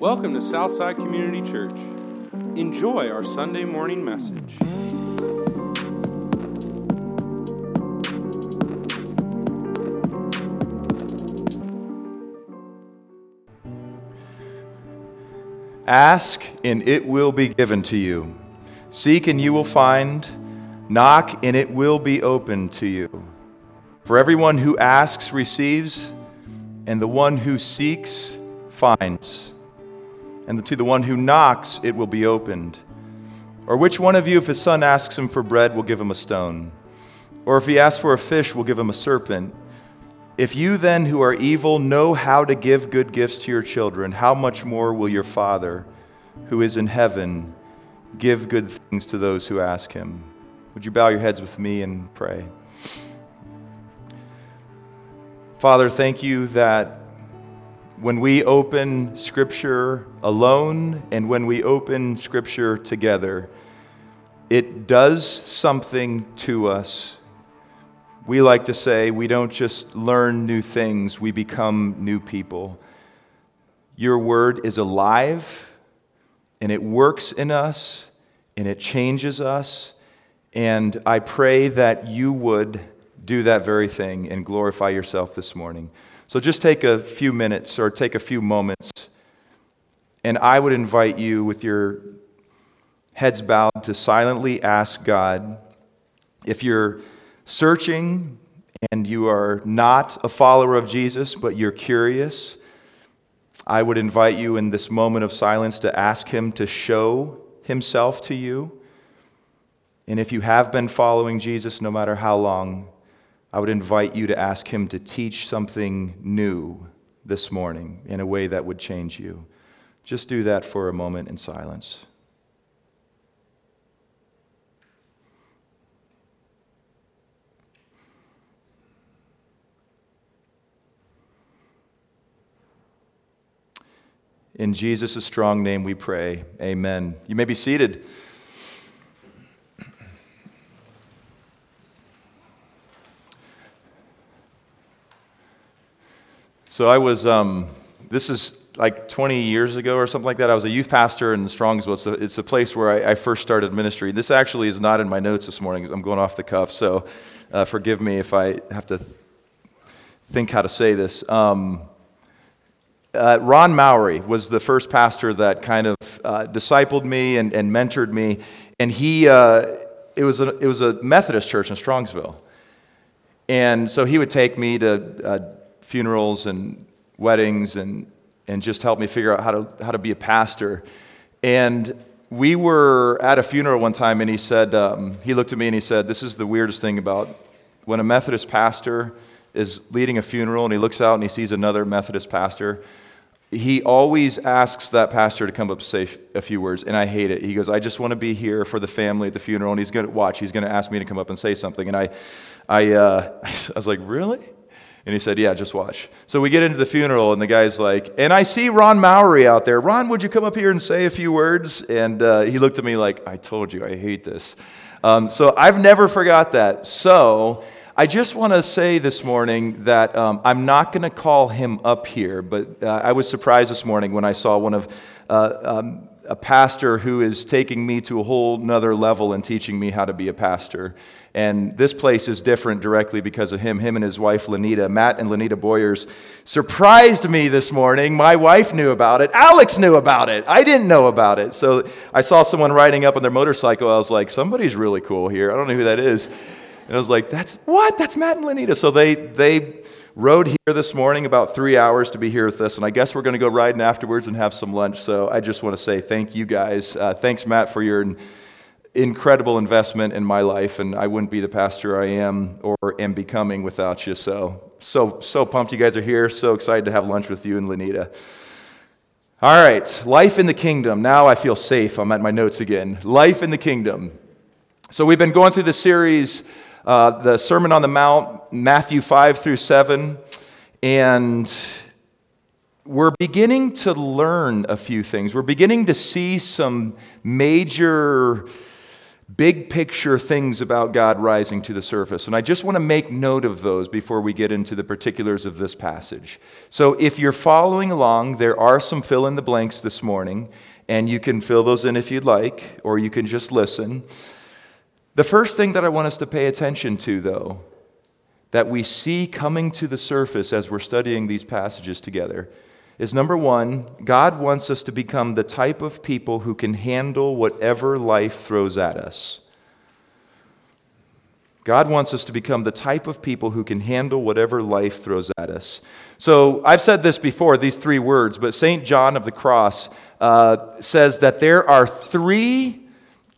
Welcome to Southside Community Church. Enjoy our Sunday morning message. Ask, and it will be given to you. Seek, and you will find. Knock, and it will be opened to you. For everyone who asks receives, and the one who seeks finds. And to the one who knocks, it will be opened. Or which one of you, if his son asks him for bread, will give him a stone? Or if he asks for a fish, will give him a serpent? If you then, who are evil, know how to give good gifts to your children, how much more will your Father, who is in heaven, give good things to those who ask him? Would you bow your heads with me and pray? Father, thank you that when we open Scripture alone and when we open Scripture together, it does something to us. We like to say we don't just learn new things, we become new people. Your word is alive and it works in us and it changes us. And I pray that you would do that very thing and glorify yourself this morning. So just take a few minutes or take a few moments, and I would invite you, with your heads bowed, to silently ask God if you're searching and you are not a follower of Jesus, but you're curious. I would invite you in this moment of silence to ask Him to show Himself to you. And if you have been following Jesus, no matter how long, I would invite you to ask Him to teach something new this morning in a way that would change you. Just do that for a moment in silence. In Jesus' strong name we pray. Amen. You may be seated. So I was, um, this is like 20 years ago or something like that. I was a youth pastor in Strongsville. It's a, it's a place where I, I, first started ministry. This actually is not in my notes this morning. I'm going off the cuff, so uh, forgive me if I have to think how to say this. Um, uh, Ron Mowry was the first pastor that kind of uh, discipled me and, and, mentored me, and he uh, it was a, it was a Methodist church in Strongsville, and so he would take me to uh, funerals and weddings and, and just helped me figure out how to, how to be a pastor. And we were at a funeral one time, and he said, um, he looked at me and he said, This is the weirdest thing about when a Methodist pastor is leading a funeral and he looks out and he sees another Methodist pastor. He always asks that pastor to come up and say a few words, and I hate it. He goes, I just want to be here for the family at the funeral, and he's going to watch. He's going to ask me to come up and say something. And I, I, uh, I was like, Really? And he said, Yeah, just watch. So we get into the funeral, and the guy's like, And I see Ron Mowry out there. Ron, would you come up here and say a few words? And uh, he looked at me like, I told you, I hate this. Um, so I've never forgot that. So I just want to say this morning that um, I'm not going to call him up here, but uh, I was surprised this morning when I saw one of uh, um, a pastor who is taking me to a whole nother level and teaching me how to be a pastor. And this place is different directly because of him. Him and his wife, Lenita, Matt and Lenita Boyers, surprised me this morning. My wife knew about it. Alex knew about it. I didn't know about it. So I saw someone riding up on their motorcycle. I was like, somebody's really cool here. I don't know who that is. And I was like, that's what? That's Matt and Lenita. So they, they rode here this morning about three hours to be here with us. And I guess we're going to go riding afterwards and have some lunch. So I just want to say thank you guys. Uh, thanks, Matt, for your incredible investment in my life, and I wouldn't be the pastor I am or am becoming without you. So, so, so pumped you guys are here. So excited to have lunch with you and Lenita. All right, life in the kingdom. Now I feel safe. I'm at my notes again. Life in the kingdom. So we've been going through the series, uh, the Sermon on the Mount, Matthew 5 through 7, and we're beginning to learn a few things. We're beginning to see some major big picture things about God rising to the surface. And I just want to make note of those before we get into the particulars of this passage. So if you're following along, there are some fill in the blanks this morning, and you can fill those in if you'd like, or you can just listen. The first thing that I want us to pay attention to, though, that we see coming to the surface as we're studying these passages together is number one, God wants us to become the type of people who can handle whatever life throws at us. God wants us to become the type of people who can handle whatever life throws at us. So I've said this before, these three words, but St. John of the Cross uh, says that there are three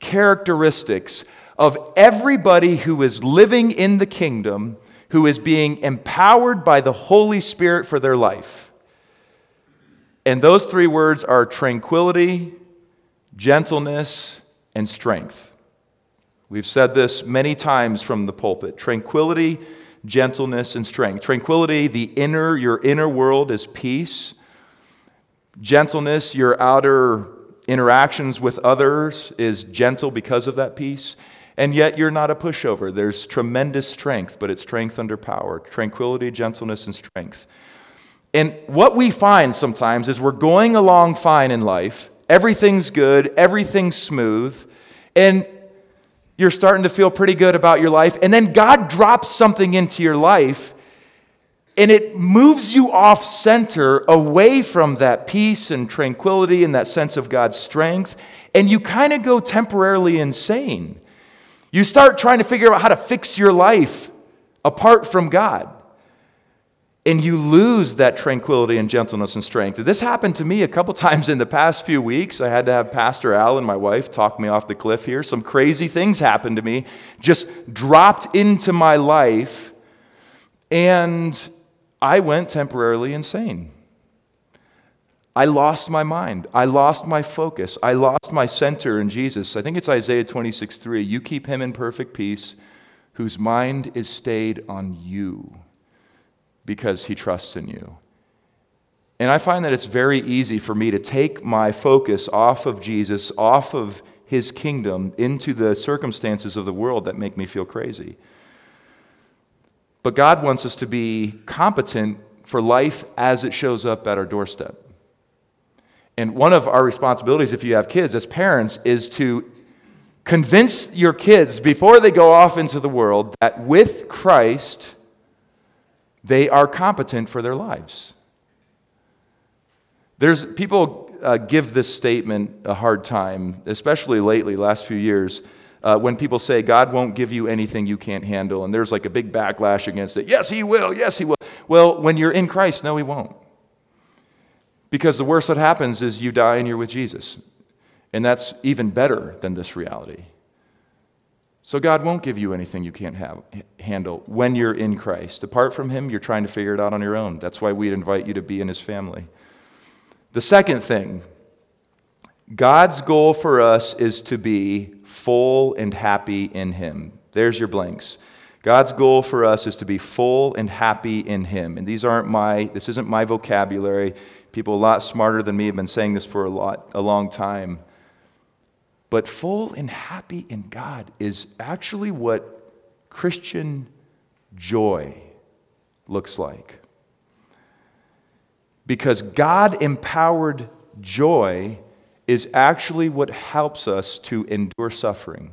characteristics of everybody who is living in the kingdom, who is being empowered by the Holy Spirit for their life. And those three words are tranquility, gentleness, and strength. We've said this many times from the pulpit tranquility, gentleness, and strength. Tranquility, the inner, your inner world is peace. Gentleness, your outer interactions with others is gentle because of that peace. And yet you're not a pushover. There's tremendous strength, but it's strength under power. Tranquility, gentleness, and strength. And what we find sometimes is we're going along fine in life, everything's good, everything's smooth, and you're starting to feel pretty good about your life. And then God drops something into your life, and it moves you off center away from that peace and tranquility and that sense of God's strength, and you kind of go temporarily insane. You start trying to figure out how to fix your life apart from God and you lose that tranquility and gentleness and strength. This happened to me a couple times in the past few weeks. I had to have Pastor Al and my wife talk me off the cliff here. Some crazy things happened to me, just dropped into my life, and I went temporarily insane. I lost my mind. I lost my focus. I lost my center in Jesus. I think it's Isaiah 26 3. You keep him in perfect peace, whose mind is stayed on you because he trusts in you. And I find that it's very easy for me to take my focus off of Jesus, off of his kingdom, into the circumstances of the world that make me feel crazy. But God wants us to be competent for life as it shows up at our doorstep. And one of our responsibilities, if you have kids as parents, is to convince your kids before they go off into the world that with Christ, they are competent for their lives. There's people uh, give this statement a hard time, especially lately, last few years, uh, when people say God won't give you anything you can't handle, and there's like a big backlash against it. Yes, He will. Yes, He will. Well, when you're in Christ, no, He won't. Because the worst that happens is you die and you're with Jesus. And that's even better than this reality. So God won't give you anything you can't have, handle when you're in Christ. Apart from Him, you're trying to figure it out on your own. That's why we'd invite you to be in His family. The second thing God's goal for us is to be full and happy in Him. There's your blanks. God's goal for us is to be full and happy in Him. And these aren't my, this isn't my vocabulary. People a lot smarter than me have been saying this for a, lot, a long time. But full and happy in God is actually what Christian joy looks like. Because God empowered joy is actually what helps us to endure suffering.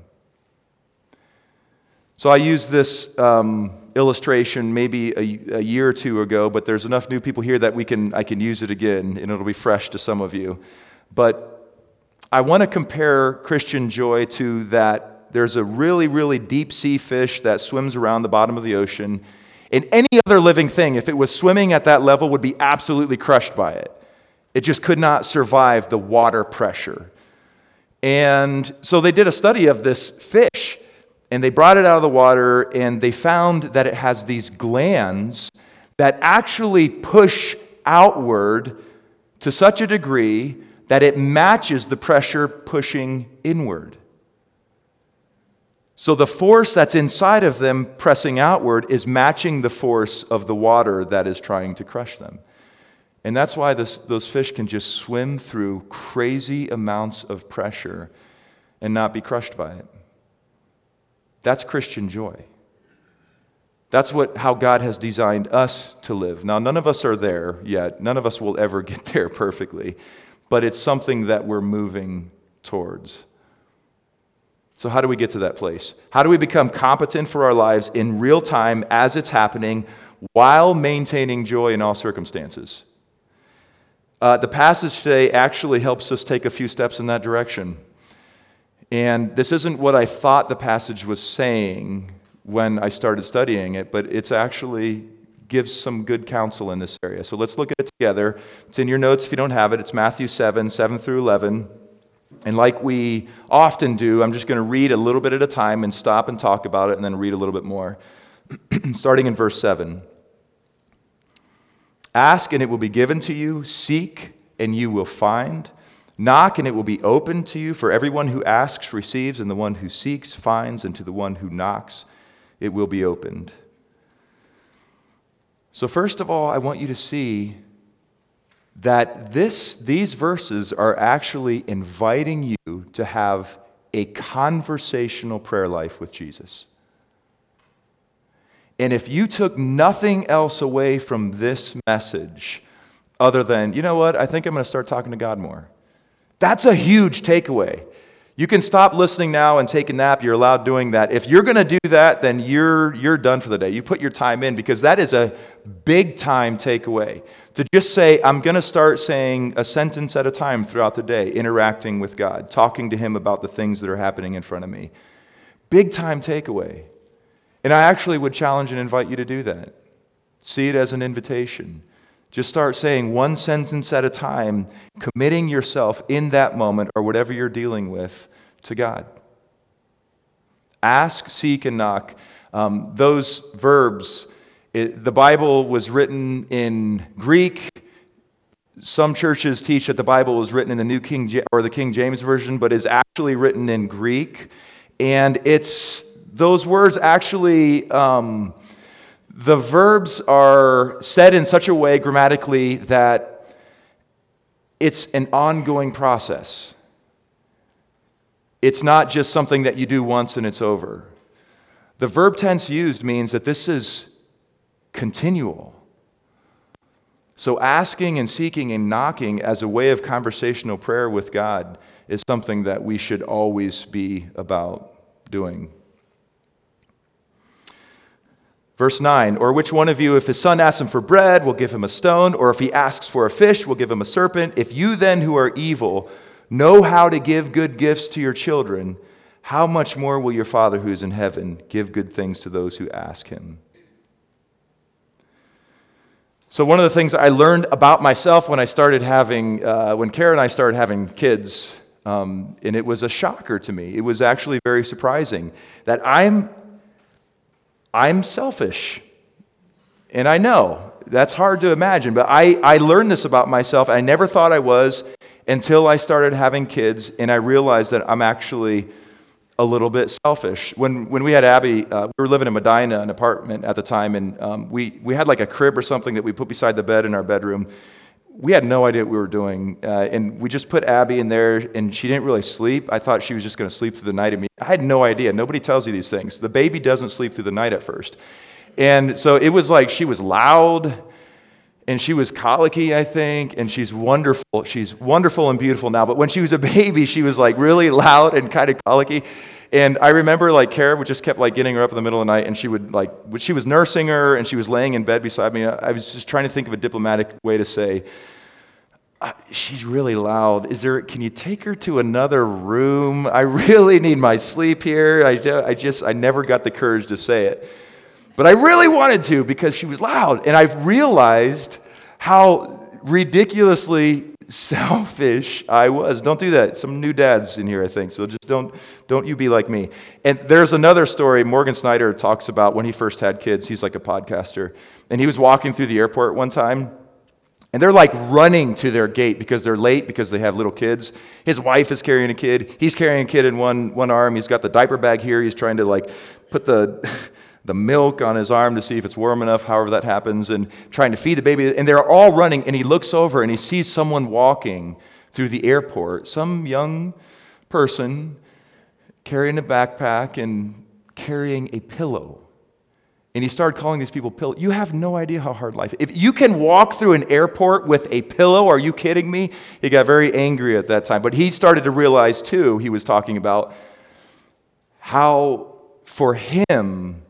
So I use this um, illustration maybe a, a, year or two ago, but there's enough new people here that we can, I can use it again, and it'll be fresh to some of you. But I want to compare Christian joy to that there's a really, really deep sea fish that swims around the bottom of the ocean. And any other living thing, if it was swimming at that level, would be absolutely crushed by it. It just could not survive the water pressure. And so they did a study of this fish, and they brought it out of the water, and they found that it has these glands that actually push outward to such a degree that it matches the pressure pushing inward. So the force that's inside of them pressing outward is matching the force of the water that is trying to crush them. And that's why this, those fish can just swim through crazy amounts of pressure and not be crushed by it. That's Christian joy. That's what, how God has designed us to live. Now, none of us are there yet. None of us will ever get there perfectly, but it's something that we're moving towards. So, how do we get to that place? How do we become competent for our lives in real time as it's happening while maintaining joy in all circumstances? Uh, the passage today actually helps us take a few steps in that direction. And this isn't what I thought the passage was saying when I started studying it, but it's actually gives some good counsel in this area. So let's look at it together. It's in your notes if you don't have it. It's Matthew 7, 7 through 11. And like we often do, I'm just going to read a little bit at a time and stop and talk about it and then read a little bit more. Starting in verse 7. Ask and it will be given to you, seek and you will find. Knock and it will be opened to you, for everyone who asks receives, and the one who seeks finds, and to the one who knocks it will be opened. So, first of all, I want you to see that this, these verses are actually inviting you to have a conversational prayer life with Jesus. And if you took nothing else away from this message other than, you know what, I think I'm going to start talking to God more, that's a huge takeaway. You can stop listening now and take a nap. You're allowed doing that. If you're going to do that, then you're, you're done for the day. You put your time in because that is a big time takeaway. To just say, I'm going to start saying a sentence at a time throughout the day, interacting with God, talking to Him about the things that are happening in front of me. Big time takeaway. And I actually would challenge and invite you to do that. See it as an invitation. Just start saying one sentence at a time, committing yourself in that moment or whatever you're dealing with to God. Ask, seek, and knock. Um, those verbs, it, the Bible was written in Greek. Some churches teach that the Bible was written in the New King or the King James Version, but is actually written in Greek. And it's those words actually. Um, the verbs are said in such a way grammatically that it's an ongoing process. It's not just something that you do once and it's over. The verb tense used means that this is continual. So, asking and seeking and knocking as a way of conversational prayer with God is something that we should always be about doing. Verse 9, or which one of you, if his son asks him for bread, will give him a stone, or if he asks for a fish, will give him a serpent? If you then, who are evil, know how to give good gifts to your children, how much more will your Father who is in heaven give good things to those who ask him? So, one of the things I learned about myself when I started having, uh, when Kara and I started having kids, um, and it was a shocker to me, it was actually very surprising that I'm I'm selfish. And I know that's hard to imagine, but I, I learned this about myself. I never thought I was until I started having kids, and I realized that I'm actually a little bit selfish. When, when we had Abby, uh, we were living in Medina, an apartment at the time, and um, we, we had like a crib or something that we put beside the bed in our bedroom. We had no idea what we were doing, uh, and we just put Abby in there, and she didn't really sleep. I thought she was just going to sleep through the night. I had no idea. Nobody tells you these things. The baby doesn't sleep through the night at first. And so it was like she was loud and she was colicky, I think, and she's wonderful. She's wonderful and beautiful now. But when she was a baby, she was like really loud and kind of colicky. And I remember like Kara would just kept like getting her up in the middle of the night, and she would like, she was nursing her, and she was laying in bed beside me. I was just trying to think of a diplomatic way to say, uh, she's really loud. Is there, can you take her to another room? I really need my sleep here. I, I just, I never got the courage to say it. But I really wanted to because she was loud. And I've realized how ridiculously selfish I was. Don't do that. Some new dads in here, I think. So just don't, don't you be like me. And there's another story Morgan Snyder talks about when he first had kids. He's like a podcaster. And he was walking through the airport one time and they're like running to their gate because they're late because they have little kids. His wife is carrying a kid. He's carrying a kid in one, one arm. He's got the diaper bag here. He's trying to like put the, the milk on his arm to see if it's warm enough, however that happens, and trying to feed the baby. And they're all running. And he looks over and he sees someone walking through the airport, some young person carrying a backpack and carrying a pillow. And he started calling these people pillow. You have no idea how hard life. If you can walk through an airport with a pillow, are you kidding me? He got very angry at that time. But he started to realize too, he was talking about how for him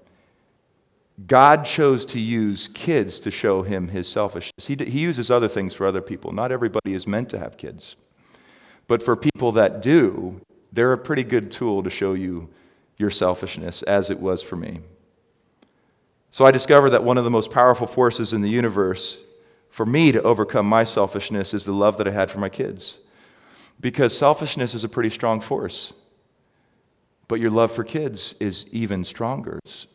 God chose to use kids to show him his selfishness. He, he uses other things for other people. Not everybody is meant to have kids. But for people that do, they're a pretty good tool to show you your selfishness, as it was for me. So I discovered that one of the most powerful forces in the universe for me to overcome my selfishness is the love that I had for my kids. Because selfishness is a pretty strong force. But your love for kids is even stronger. It's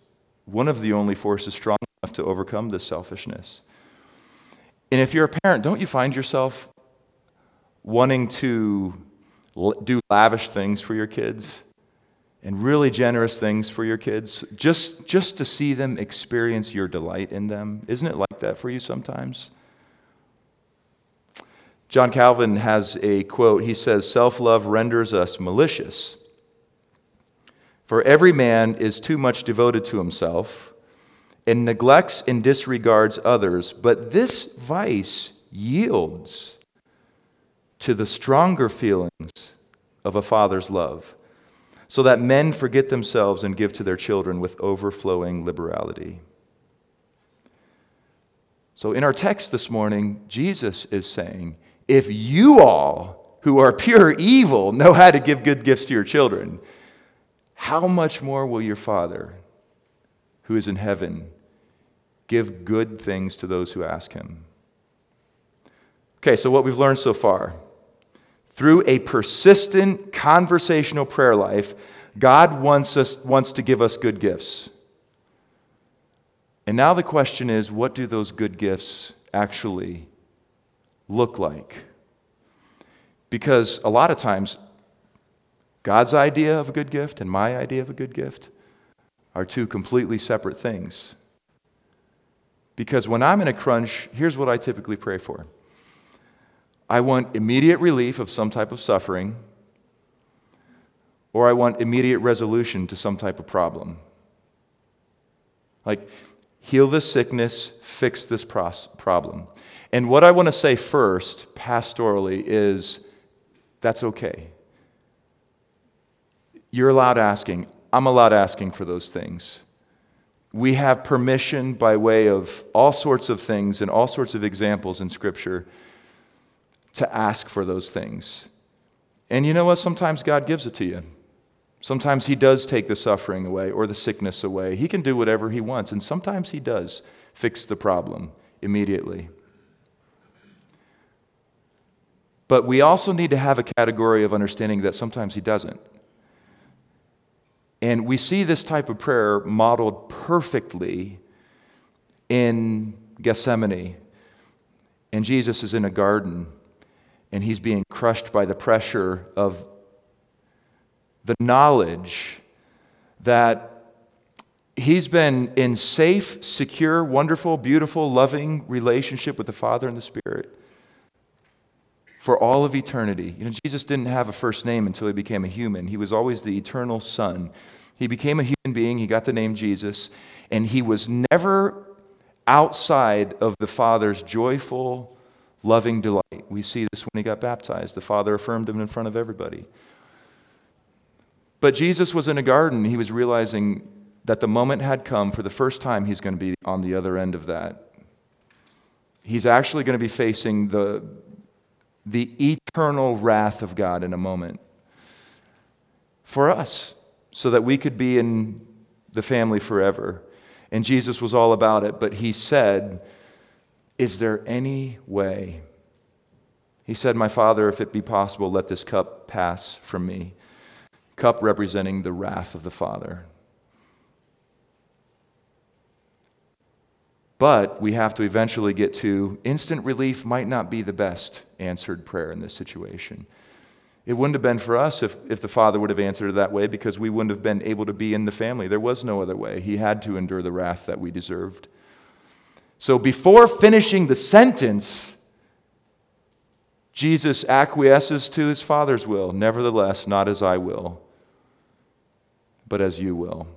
one of the only forces strong enough to overcome this selfishness. And if you're a parent, don't you find yourself wanting to do lavish things for your kids and really generous things for your kids just, just to see them experience your delight in them? Isn't it like that for you sometimes? John Calvin has a quote. He says, Self love renders us malicious for every man is too much devoted to himself and neglects and disregards others, but this vice yields to the stronger feelings of a father's love, so that men forget themselves and give to their children with overflowing liberality. So, in our text this morning, Jesus is saying, if you all who are pure evil know how to give good gifts to your children, how much more will your Father, who is in heaven, give good things to those who ask him? Okay, so what we've learned so far through a persistent conversational prayer life, God wants, us, wants to give us good gifts. And now the question is what do those good gifts actually look like? Because a lot of times God's idea of a good gift and my idea of a good gift are two completely separate things. Because when I'm in a crunch, here's what I typically pray for I want immediate relief of some type of suffering, or I want immediate resolution to some type of problem. Like, heal this sickness, fix this problem. And what I want to say first, pastorally, is that's okay. You're allowed asking. I'm allowed asking for those things. We have permission by way of all sorts of things and all sorts of examples in Scripture to ask for those things. And you know what? Sometimes God gives it to you. Sometimes He does take the suffering away or the sickness away. He can do whatever He wants. And sometimes He does fix the problem immediately. But we also need to have a category of understanding that sometimes He doesn't. And we see this type of prayer modeled perfectly in Gethsemane. And Jesus is in a garden and he's being crushed by the pressure of the knowledge that he's been in safe, secure, wonderful, beautiful, loving relationship with the Father and the Spirit for all of eternity. You know, Jesus didn't have a first name until he became a human. He was always the eternal Son. He became a human being, he got the name Jesus, and he was never outside of the Father's joyful, loving delight. We see this when he got baptized. The Father affirmed him in front of everybody. But Jesus was in a garden. He was realizing that the moment had come for the first time he's going to be on the other end of that. He's actually going to be facing the, the eternal wrath of God in a moment for us, so that we could be in the family forever. And Jesus was all about it, but he said, Is there any way? He said, My Father, if it be possible, let this cup pass from me. Cup representing the wrath of the Father. But we have to eventually get to instant relief might not be the best answered prayer in this situation. It wouldn't have been for us if, if the Father would have answered it that way because we wouldn't have been able to be in the family. There was no other way. He had to endure the wrath that we deserved. So before finishing the sentence, Jesus acquiesces to his Father's will. Nevertheless, not as I will, but as you will.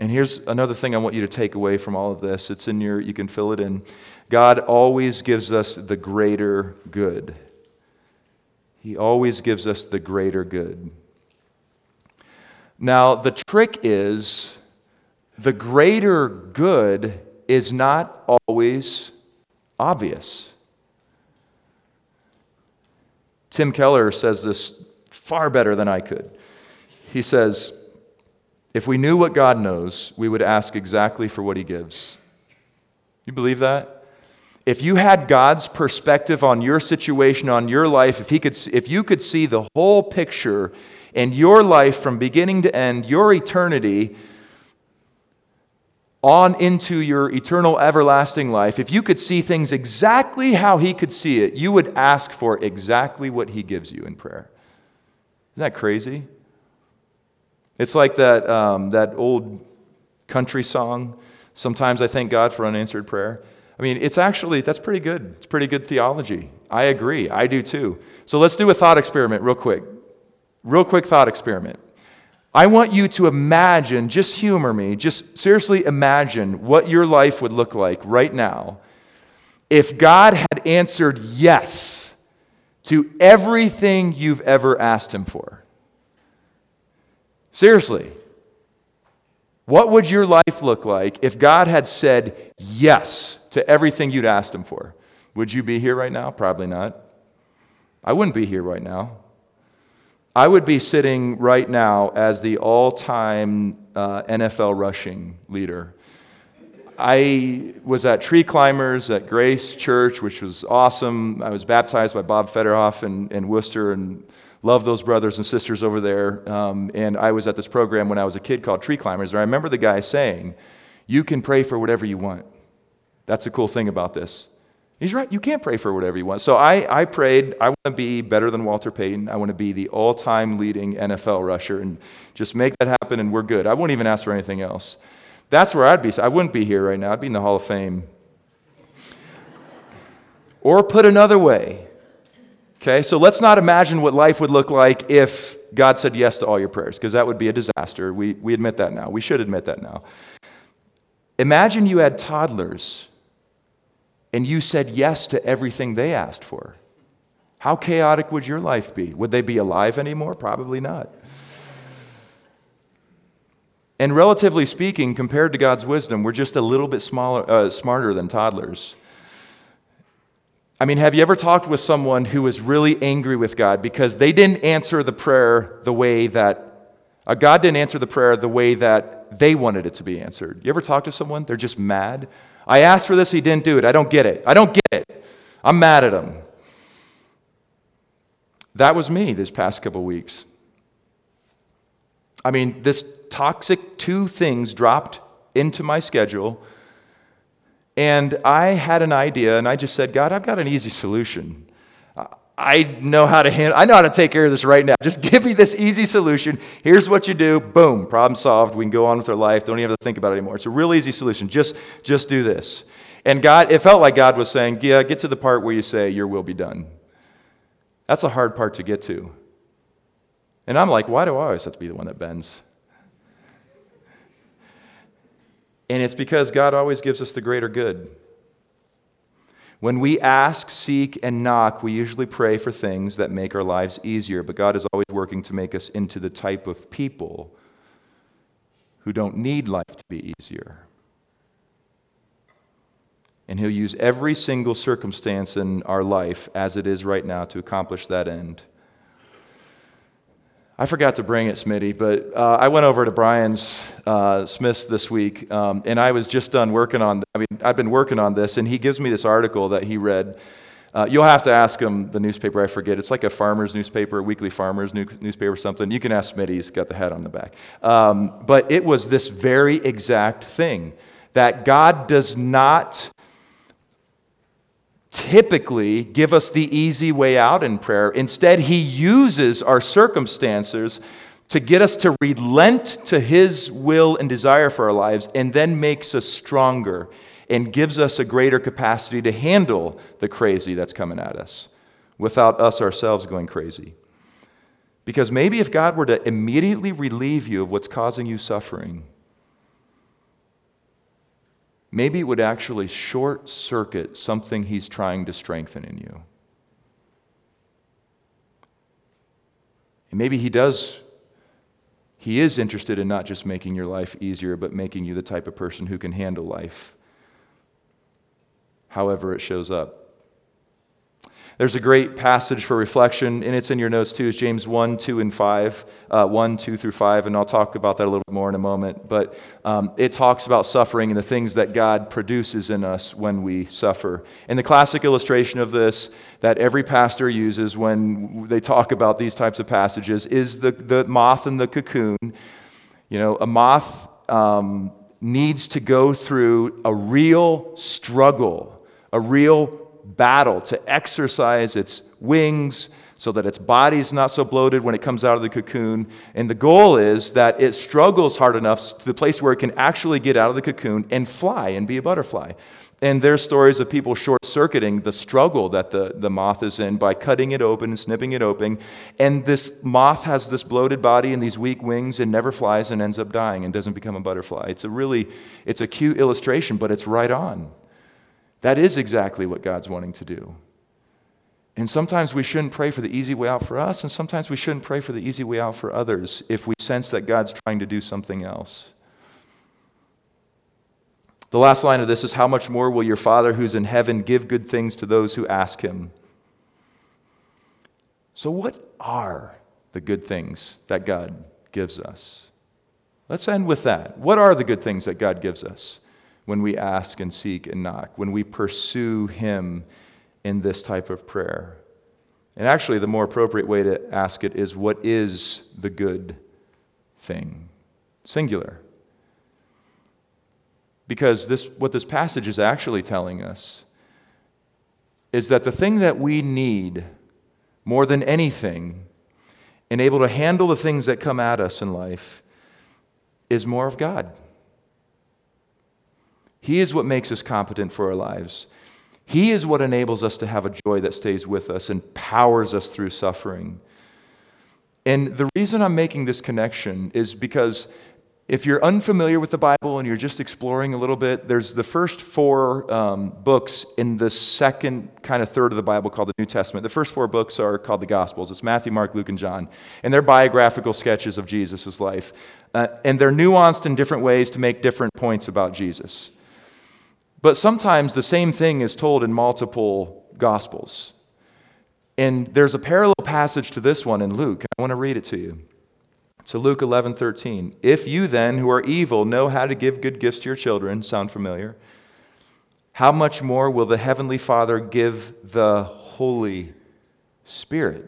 And here's another thing I want you to take away from all of this. It's in your, you can fill it in. God always gives us the greater good. He always gives us the greater good. Now, the trick is the greater good is not always obvious. Tim Keller says this far better than I could. He says, If we knew what God knows, we would ask exactly for what He gives. You believe that? If you had God's perspective on your situation, on your life, if, he could, if you could see the whole picture in your life from beginning to end, your eternity, on into your eternal everlasting life, if you could see things exactly how He could see it, you would ask for exactly what He gives you in prayer. Isn't that crazy? It's like that, um, that old country song, Sometimes I thank God for unanswered prayer. I mean, it's actually, that's pretty good. It's pretty good theology. I agree. I do too. So let's do a thought experiment real quick. Real quick thought experiment. I want you to imagine, just humor me, just seriously imagine what your life would look like right now if God had answered yes to everything you've ever asked Him for. Seriously. What would your life look like if God had said yes to everything you'd asked Him for? Would you be here right now? Probably not. I wouldn't be here right now. I would be sitting right now as the all time uh, NFL rushing leader. I was at Tree Climbers at Grace Church, which was awesome. I was baptized by Bob Federhoff in, in Wooster and love those brothers and sisters over there. Um, and I was at this program when I was a kid called Tree Climbers. And I remember the guy saying, You can pray for whatever you want. That's a cool thing about this. He's right. You can't pray for whatever you want. So I, I prayed, I want to be better than Walter Payton. I want to be the all time leading NFL rusher and just make that happen, and we're good. I won't even ask for anything else. That's where I'd be. I wouldn't be here right now. I'd be in the Hall of Fame. or put another way, okay, so let's not imagine what life would look like if God said yes to all your prayers, because that would be a disaster. We, we admit that now. We should admit that now. Imagine you had toddlers and you said yes to everything they asked for. How chaotic would your life be? Would they be alive anymore? Probably not. And relatively speaking, compared to God's wisdom, we're just a little bit smaller, uh, smarter than toddlers. I mean, have you ever talked with someone who was really angry with God because they didn't answer the prayer the way that uh, God didn't answer the prayer the way that they wanted it to be answered? You ever talk to someone? They're just mad. I asked for this, he didn't do it. I don't get it. I don't get it. I'm mad at him. That was me this past couple weeks. I mean, this toxic two things dropped into my schedule, and I had an idea, and I just said, God, I've got an easy solution. I know how to handle, I know how to take care of this right now. Just give me this easy solution. Here's what you do. Boom, problem solved. We can go on with our life. Don't even have to think about it anymore. It's a real easy solution. Just, just do this. And God, it felt like God was saying, yeah, get to the part where you say, your will be done. That's a hard part to get to. And I'm like, why do I always have to be the one that bends? And it's because God always gives us the greater good. When we ask, seek, and knock, we usually pray for things that make our lives easier, but God is always working to make us into the type of people who don't need life to be easier. And He'll use every single circumstance in our life as it is right now to accomplish that end. I forgot to bring it, Smitty, but uh, I went over to Brian's uh, Smith's this week, um, and I was just done working on. I mean, I've been working on this, and he gives me this article that he read. Uh, you'll have to ask him the newspaper. I forget. It's like a farmer's newspaper, weekly farmer's new, newspaper, something. You can ask Smitty. He's got the head on the back. Um, but it was this very exact thing that God does not typically give us the easy way out in prayer. Instead, He uses our circumstances to get us to relent to His will and desire for our lives, and then makes us stronger and gives us a greater capacity to handle the crazy that's coming at us without us ourselves going crazy. Because maybe if God were to immediately relieve you of what's causing you suffering, maybe it would actually short circuit something he's trying to strengthen in you. And maybe he does, he is interested in not just making your life easier, but making you the type of person who can handle life, however it shows up. There's a great passage for reflection, and it's in your notes too, is James 1, 2, and 5, uh, 1, 2 through 5, and I'll talk about that a little bit more in a moment. But um, it talks about suffering and the things that God produces in us when we suffer. And the classic illustration of this that every pastor uses when they talk about these types of passages is the, the moth and the cocoon. You know, a moth um, needs to go through a real struggle, a real battle to exercise its wings so that its body's not so bloated when it comes out of the cocoon. And the goal is that it struggles hard enough to the place where it can actually get out of the cocoon and fly and be a butterfly. And there's stories of people short circuiting the struggle that the, the moth is in by cutting it open and snipping it open. And this moth has this bloated body and these weak wings and never flies and ends up dying and doesn't become a butterfly. It's a really, it's a cute illustration, but it's right on. That is exactly what God's wanting to do. And sometimes we shouldn't pray for the easy way out for us, and sometimes we shouldn't pray for the easy way out for others if we sense that God's trying to do something else. The last line of this is How much more will your Father who's in heaven give good things to those who ask him? So, what are the good things that God gives us? Let's end with that. What are the good things that God gives us? When we ask and seek and knock, when we pursue Him in this type of prayer. And actually, the more appropriate way to ask it is what is the good thing? Singular. Because this, what this passage is actually telling us is that the thing that we need more than anything and able to handle the things that come at us in life is more of God. He is what makes us competent for our lives. He is what enables us to have a joy that stays with us and powers us through suffering. And the reason I'm making this connection is because if you're unfamiliar with the Bible and you're just exploring a little bit, there's the first four um, books in the second kind of third of the Bible called the New Testament. The first four books are called the Gospels. It's Matthew, Mark, Luke, and John. And they're biographical sketches of Jesus' life. Uh, and they're nuanced in different ways to make different points about Jesus. But sometimes the same thing is told in multiple gospels. And there's a parallel passage to this one in Luke. I want to read it to you. So Luke 11, 13. If you then, who are evil, know how to give good gifts to your children, sound familiar? How much more will the Heavenly Father give the Holy Spirit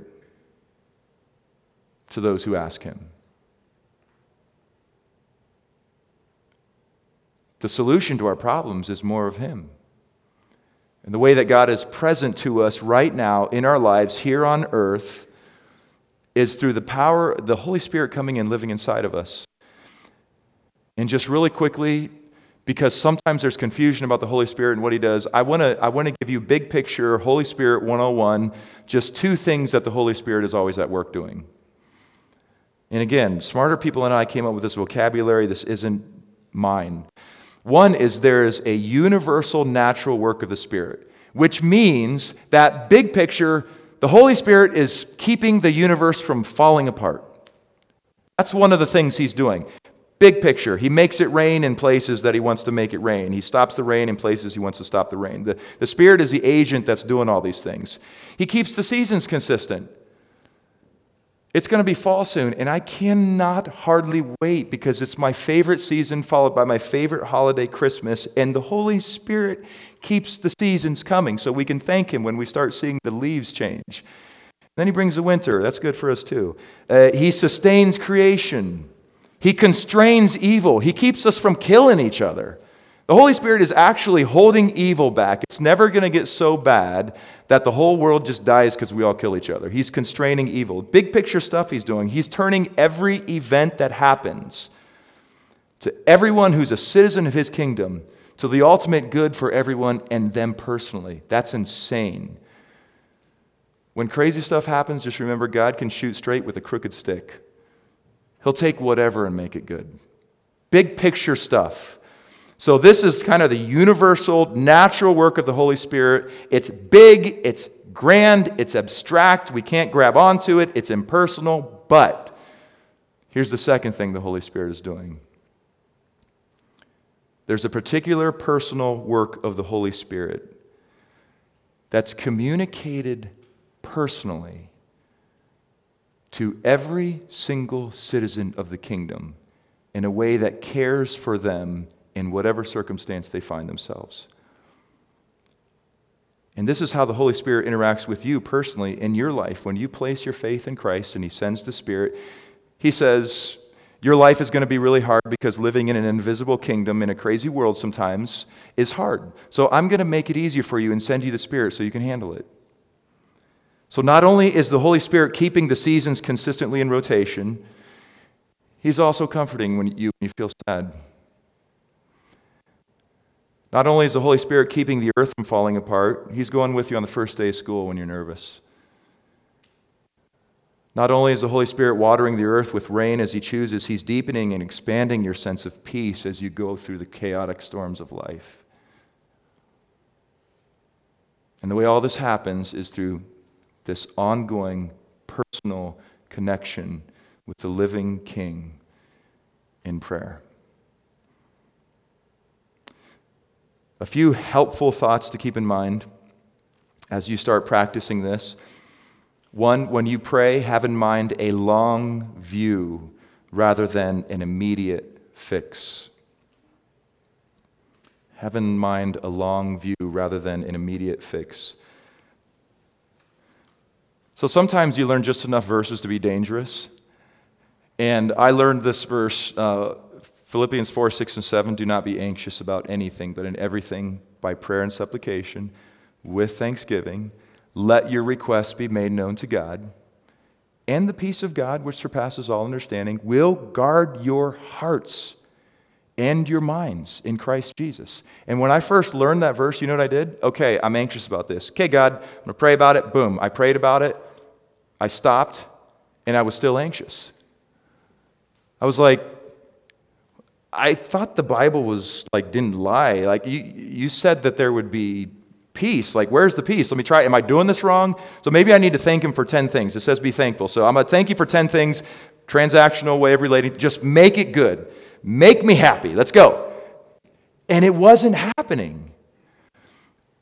to those who ask Him? The solution to our problems is more of Him. And the way that God is present to us right now in our lives here on earth is through the power, the Holy Spirit coming and living inside of us. And just really quickly, because sometimes there's confusion about the Holy Spirit and what He does, I want to I wanna give you big picture, Holy Spirit 101, just two things that the Holy Spirit is always at work doing. And again, smarter people than I came up with this vocabulary. This isn't mine. One is there is a universal natural work of the Spirit, which means that big picture, the Holy Spirit is keeping the universe from falling apart. That's one of the things he's doing. Big picture, he makes it rain in places that he wants to make it rain. He stops the rain in places he wants to stop the rain. The, the Spirit is the agent that's doing all these things. He keeps the seasons consistent. It's going to be fall soon, and I cannot hardly wait because it's my favorite season, followed by my favorite holiday, Christmas, and the Holy Spirit keeps the seasons coming so we can thank Him when we start seeing the leaves change. Then He brings the winter. That's good for us too. Uh, he sustains creation, He constrains evil, He keeps us from killing each other. The Holy Spirit is actually holding evil back. It's never going to get so bad that the whole world just dies because we all kill each other. He's constraining evil. Big picture stuff he's doing. He's turning every event that happens to everyone who's a citizen of his kingdom to the ultimate good for everyone and them personally. That's insane. When crazy stuff happens, just remember God can shoot straight with a crooked stick. He'll take whatever and make it good. Big picture stuff. So, this is kind of the universal, natural work of the Holy Spirit. It's big, it's grand, it's abstract, we can't grab onto it, it's impersonal, but here's the second thing the Holy Spirit is doing. There's a particular personal work of the Holy Spirit that's communicated personally to every single citizen of the kingdom in a way that cares for them in whatever circumstance they find themselves. And this is how the Holy Spirit interacts with you personally in your life. When you place your faith in Christ and He sends the Spirit, He says, Your life is going to be really hard because living in an invisible kingdom in a crazy world sometimes is hard. So I'm going to make it easier for you and send you the Spirit so you can handle it. So not only is the Holy Spirit keeping the seasons consistently in rotation, He's also comforting when you, when you feel sad. Not only is the Holy Spirit keeping the earth from falling apart, He's going with you on the first day of school when you're nervous. Not only is the Holy Spirit watering the earth with rain as He chooses, He's deepening and expanding your sense of peace as you go through the chaotic storms of life. And the way all this happens is through this ongoing personal connection with the living King in prayer. A few helpful thoughts to keep in mind as you start practicing this. One, when you pray, have in mind a long view rather than an immediate fix. Have in mind a long view rather than an immediate fix. So sometimes you learn just enough verses to be dangerous. And I learned this verse uh, Philippians 4, 6, and 7 do not be anxious about anything, but in everything, by prayer and supplication, with thanksgiving, let your requests be made known to God. And the peace of God, which surpasses all understanding, will guard your hearts and your minds in Christ Jesus. And when I first learned that verse, you know what I did? Okay, I'm anxious about this. Okay, God, I'm going to pray about it. Boom, I prayed about it. I stopped, and I was still anxious. I was like, I thought the Bible was like, didn't lie. Like, you, you said that there would be peace. Like, where's the peace? Let me try. Am I doing this wrong? So maybe I need to thank him for 10 things. It says be thankful. So I'm going to thank you for 10 things, transactional way of relating. Just make it good. Make me happy. Let's go. And it wasn't happening.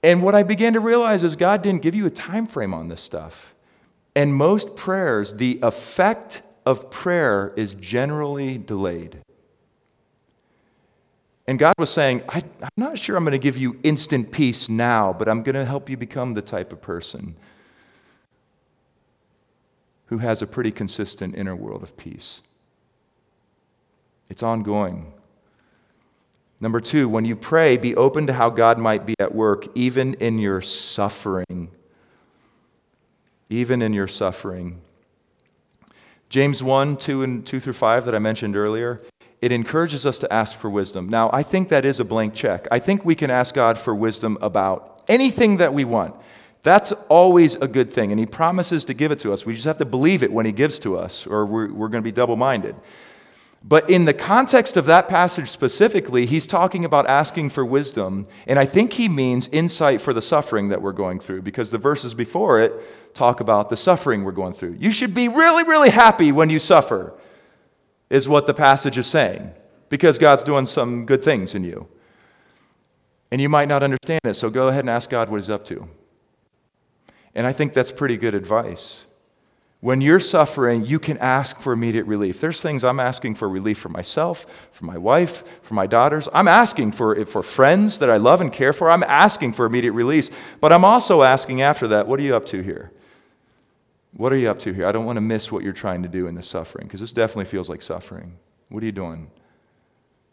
And what I began to realize is God didn't give you a time frame on this stuff. And most prayers, the effect of prayer is generally delayed. And God was saying, I, am not sure I'm going to give you instant peace now, but I'm going to help you become the type of person who has a pretty consistent inner world of peace. It's ongoing. Number two, when you pray, be open to how God might be at work, even in your suffering. Even in your suffering. James 1, 2, and 2 through 5 that I mentioned earlier it encourages us to ask for wisdom. Now, I think that is a blank check. I think we can ask God for wisdom about anything that we want. That's always a good thing, and He promises to give it to us. We just have to believe it when He gives to us, or we're, we're going to be double minded. But in the context of that passage specifically, he's talking about asking for wisdom, and I think he means insight for the suffering that we're going through, because the verses before it talk about the suffering we're going through. You should be really, really happy when you suffer is what the passage is saying, because God's doing some good things in you. And you might not understand it, so go ahead and ask God what He's up to. And I think that's pretty good advice. When you're suffering, you can ask for immediate relief. There's things I'm asking for relief for myself, for my wife, for my daughters. I'm asking for, for friends that I love and care for. I'm asking for immediate release. But I'm also asking after that, what are you up to here? What are you up to here? I don't want to miss what you're trying to do in the suffering because this definitely feels like suffering. What are you doing?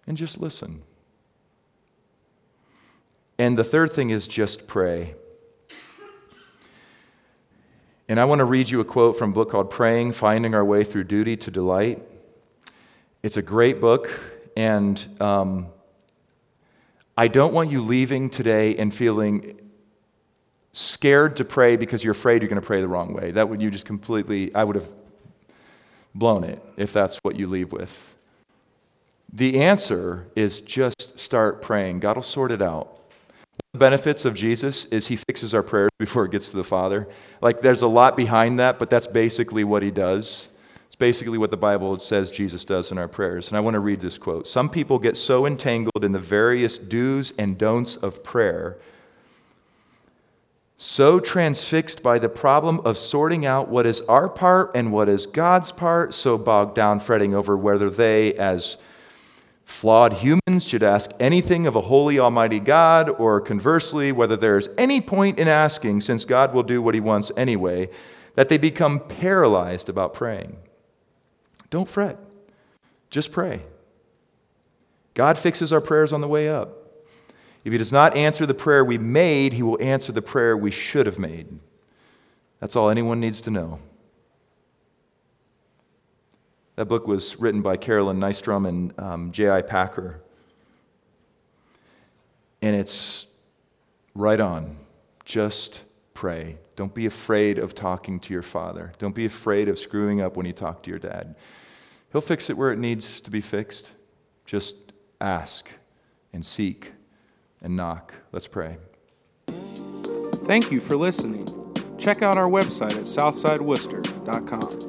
And just listen. And the third thing is just pray. And I want to read you a quote from a book called Praying Finding Our Way Through Duty to Delight. It's a great book, and um, I don't want you leaving today and feeling scared to pray because you're afraid you're going to pray the wrong way. That would you just completely, I would have blown it if that's what you leave with. The answer is just start praying. God will sort it out. One of The benefits of Jesus is he fixes our prayers before it gets to the Father. Like there's a lot behind that, but that's basically what he does. It's basically what the Bible says Jesus does in our prayers. And I want to read this quote. Some people get so entangled in the various do's and don'ts of prayer, so transfixed by the problem of sorting out what is our part and what is God's part, so bogged down fretting over whether they, as flawed humans should ask anything of a holy, almighty God, or conversely, whether there is any point in asking, since God will do what he wants anyway, that they become paralyzed about praying. Don't fret, just pray. God fixes our prayers on the way up. If he does not answer the prayer we made, he will answer the prayer we should have made. That's all anyone needs to know. That book was written by Carolyn Nystrom and um, J.I. Packer. And it's right on. Just pray. Don't be afraid of talking to your father. Don't be afraid of screwing up when you talk to your dad. He'll fix it where it needs to be fixed. Just ask and seek and knock. Let's pray. Thank you for listening. Check out our website at southsidewooster.com.